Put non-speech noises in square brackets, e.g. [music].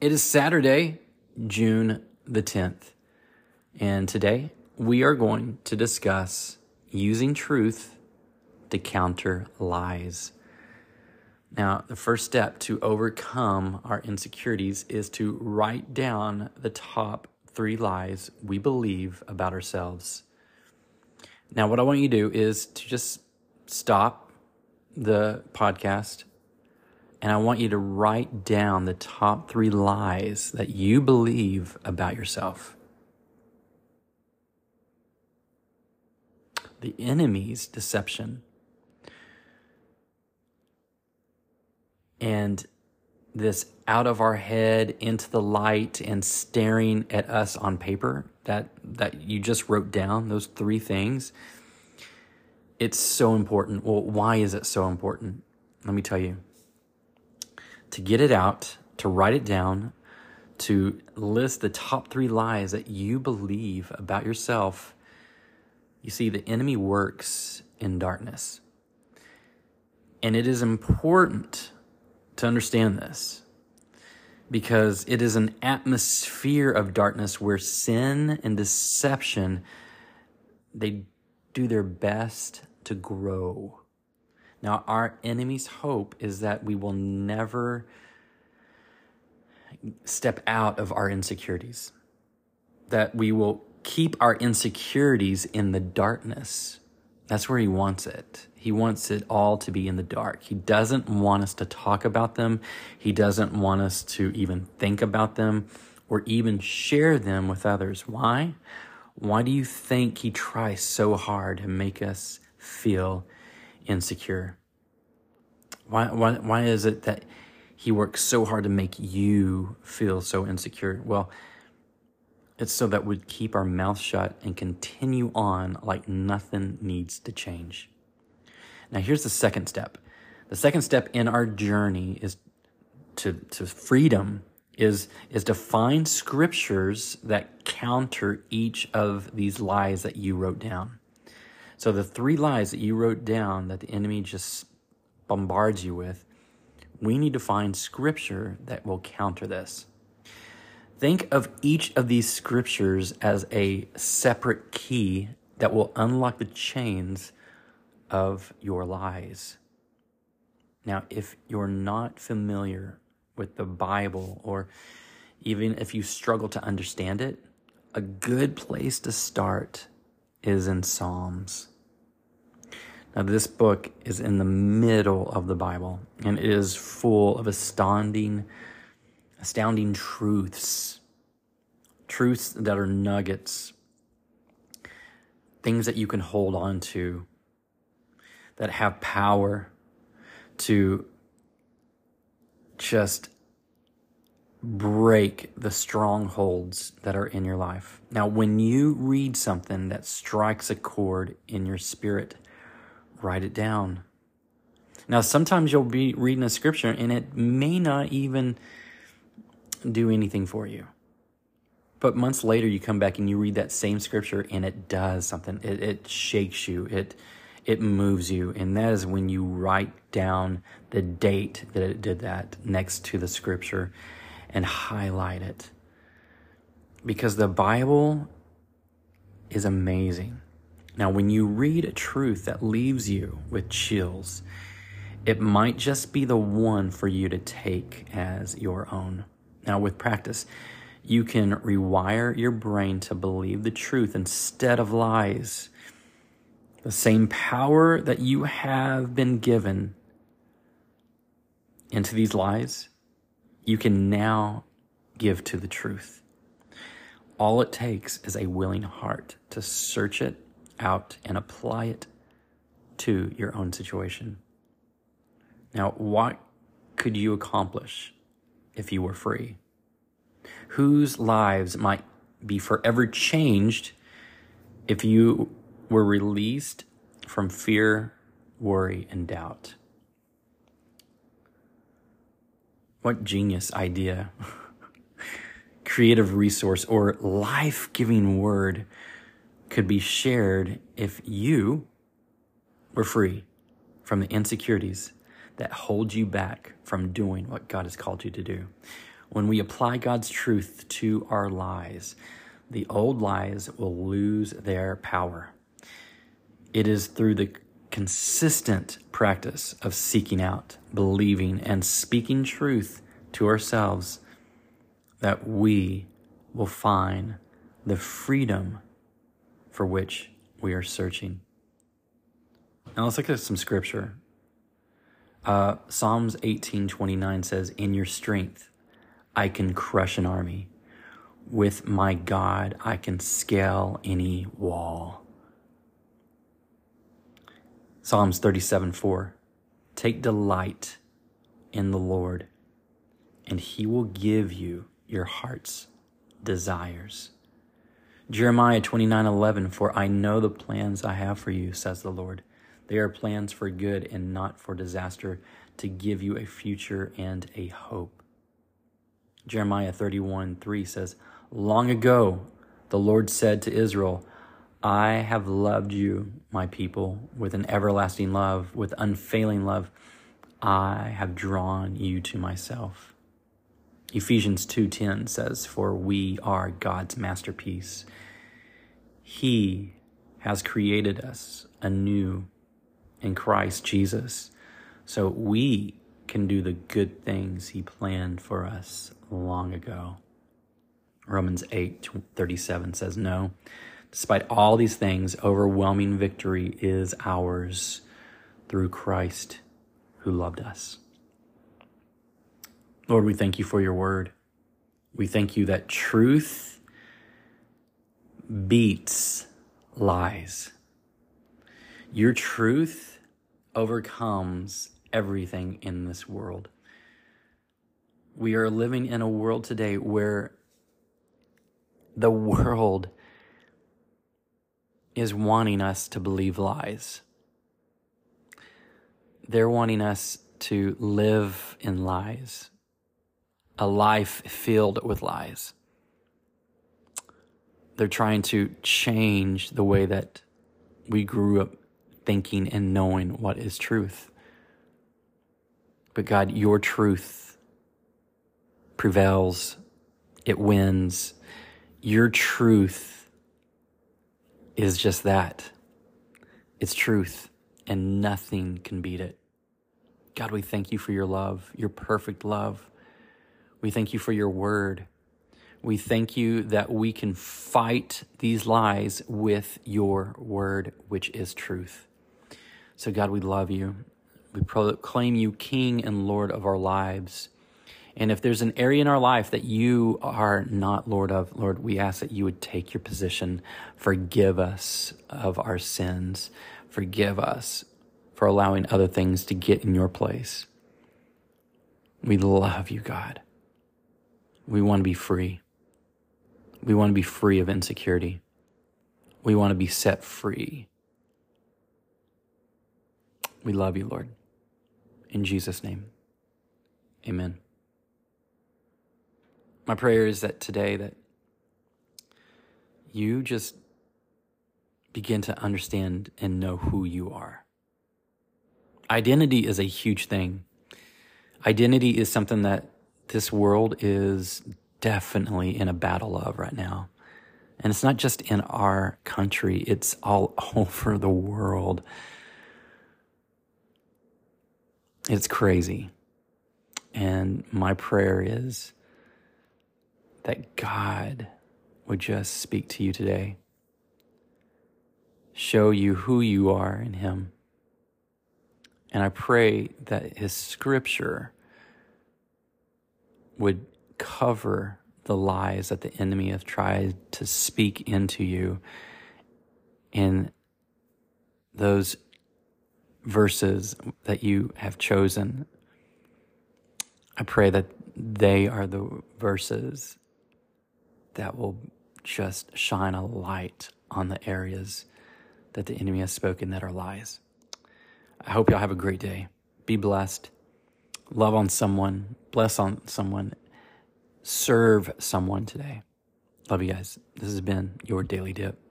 It is Saturday, June the 10th, and today we are going to discuss using truth to counter lies. Now, the first step to overcome our insecurities is to write down the top three lies we believe about ourselves. Now, what I want you to do is to just stop the podcast and I want you to write down the top three lies that you believe about yourself. The enemy's deception. And this out of our head into the light and staring at us on paper that that you just wrote down those three things it's so important well why is it so important let me tell you to get it out, to write it down, to list the top three lies that you believe about yourself. You see, the enemy works in darkness. And it is important to understand this because it is an atmosphere of darkness where sin and deception they do their best to grow now, our enemy's hope is that we will never step out of our insecurities, that we will keep our insecurities in the darkness. That's where he wants it. He wants it all to be in the dark. He doesn't want us to talk about them. He doesn't want us to even think about them or even share them with others. Why? Why do you think he tries so hard to make us feel insecure? Why, why, why is it that he works so hard to make you feel so insecure? Well, it's so that we'd keep our mouth shut and continue on like nothing needs to change. Now, here's the second step. The second step in our journey is to, to freedom is, is to find scriptures that counter each of these lies that you wrote down. So the three lies that you wrote down that the enemy just bombards you with, we need to find scripture that will counter this. Think of each of these scriptures as a separate key that will unlock the chains of your lies. Now, if you're not familiar with the Bible, or even if you struggle to understand it, a good place to start is in Psalms. Now, this book is in the middle of the Bible and it is full of astounding, astounding truths. Truths that are nuggets, things that you can hold on to, that have power to just break the strongholds that are in your life. Now, when you read something that strikes a chord in your spirit, write it down. Now, sometimes you'll be reading a scripture and it may not even do anything for you. But months later, you come back and you read that same scripture and it does something. It, it shakes you. It, it moves you. And that is when you write down the date that it did that next to the scripture and highlight it. Because the Bible is amazing. Now, when you read a truth that leaves you with chills, it might just be the one for you to take as your own. Now, with practice, you can rewire your brain to believe the truth instead of lies. The same power that you have been given into these lies, you can now give to the truth. All it takes is a willing heart to search it out and apply it to your own situation. Now, what could you accomplish if you were free? Whose lives might be forever changed if you were released from fear, worry, and doubt? What genius idea, creative resource, or life giving word could be shared if you were free from the insecurities that hold you back from doing what God has called you to do. When we apply God's truth to our lies, the old lies will lose their power. It is through the consistent practice of seeking out, believing, and speaking truth to ourselves that we will find the freedom for which we are searching. Now let's look at some scripture. Uh, Psalms 18:29 says, "In your strength I can crush an army. With my God I can scale any wall." Psalms 37 4. "Take delight in the Lord, and he will give you your heart's desires." Jeremiah 29:11 For I know the plans I have for you says the Lord they are plans for good and not for disaster to give you a future and a hope Jeremiah 31 3 says Long ago the Lord said to Israel I have loved you my people with an everlasting love with unfailing love I have drawn you to myself Ephesians 2:10 says for we are God's masterpiece. He has created us anew in Christ Jesus so we can do the good things he planned for us long ago. Romans 8:37 says no. Despite all these things, overwhelming victory is ours through Christ who loved us. Lord, we thank you for your word. We thank you that truth beats lies. Your truth overcomes everything in this world. We are living in a world today where the world is wanting us to believe lies. They're wanting us to live in lies a life filled with lies. They're trying to change the way that we grew up thinking and knowing what is truth. But God, your truth prevails, it wins. Your truth is just that it's truth, and nothing can beat it. God, we thank you for your love, your perfect love. We thank you for your word. We thank you that we can fight these lies with your word, which is truth. So, God, we love you. We proclaim you King and Lord of our lives. And if there's an area in our life that you are not Lord of, Lord, we ask that you would take your position. Forgive us of our sins. Forgive us for allowing other things to get in your place. We love you, God. We want to be free. We want to be free of insecurity. We want to be set free. We love you, Lord. In Jesus' name, amen. My prayer is that today that you just begin to understand and know who you are. Identity is a huge thing. Identity is something that this world is definitely in a battle of right now. And it's not just in our country, it's all [laughs] over the world. It's crazy. And my prayer is that God would just speak to you today, show you who you are in Him. And I pray that His scripture would cover the lies that the enemy has tried to speak into you in those verses that you have chosen. I pray that they are the verses that will just shine a light on the areas that the enemy has spoken that are lies. I hope y'all have a great day. Be blessed love on someone, bless on someone, serve someone today. Love you guys. This has been your Daily Dip.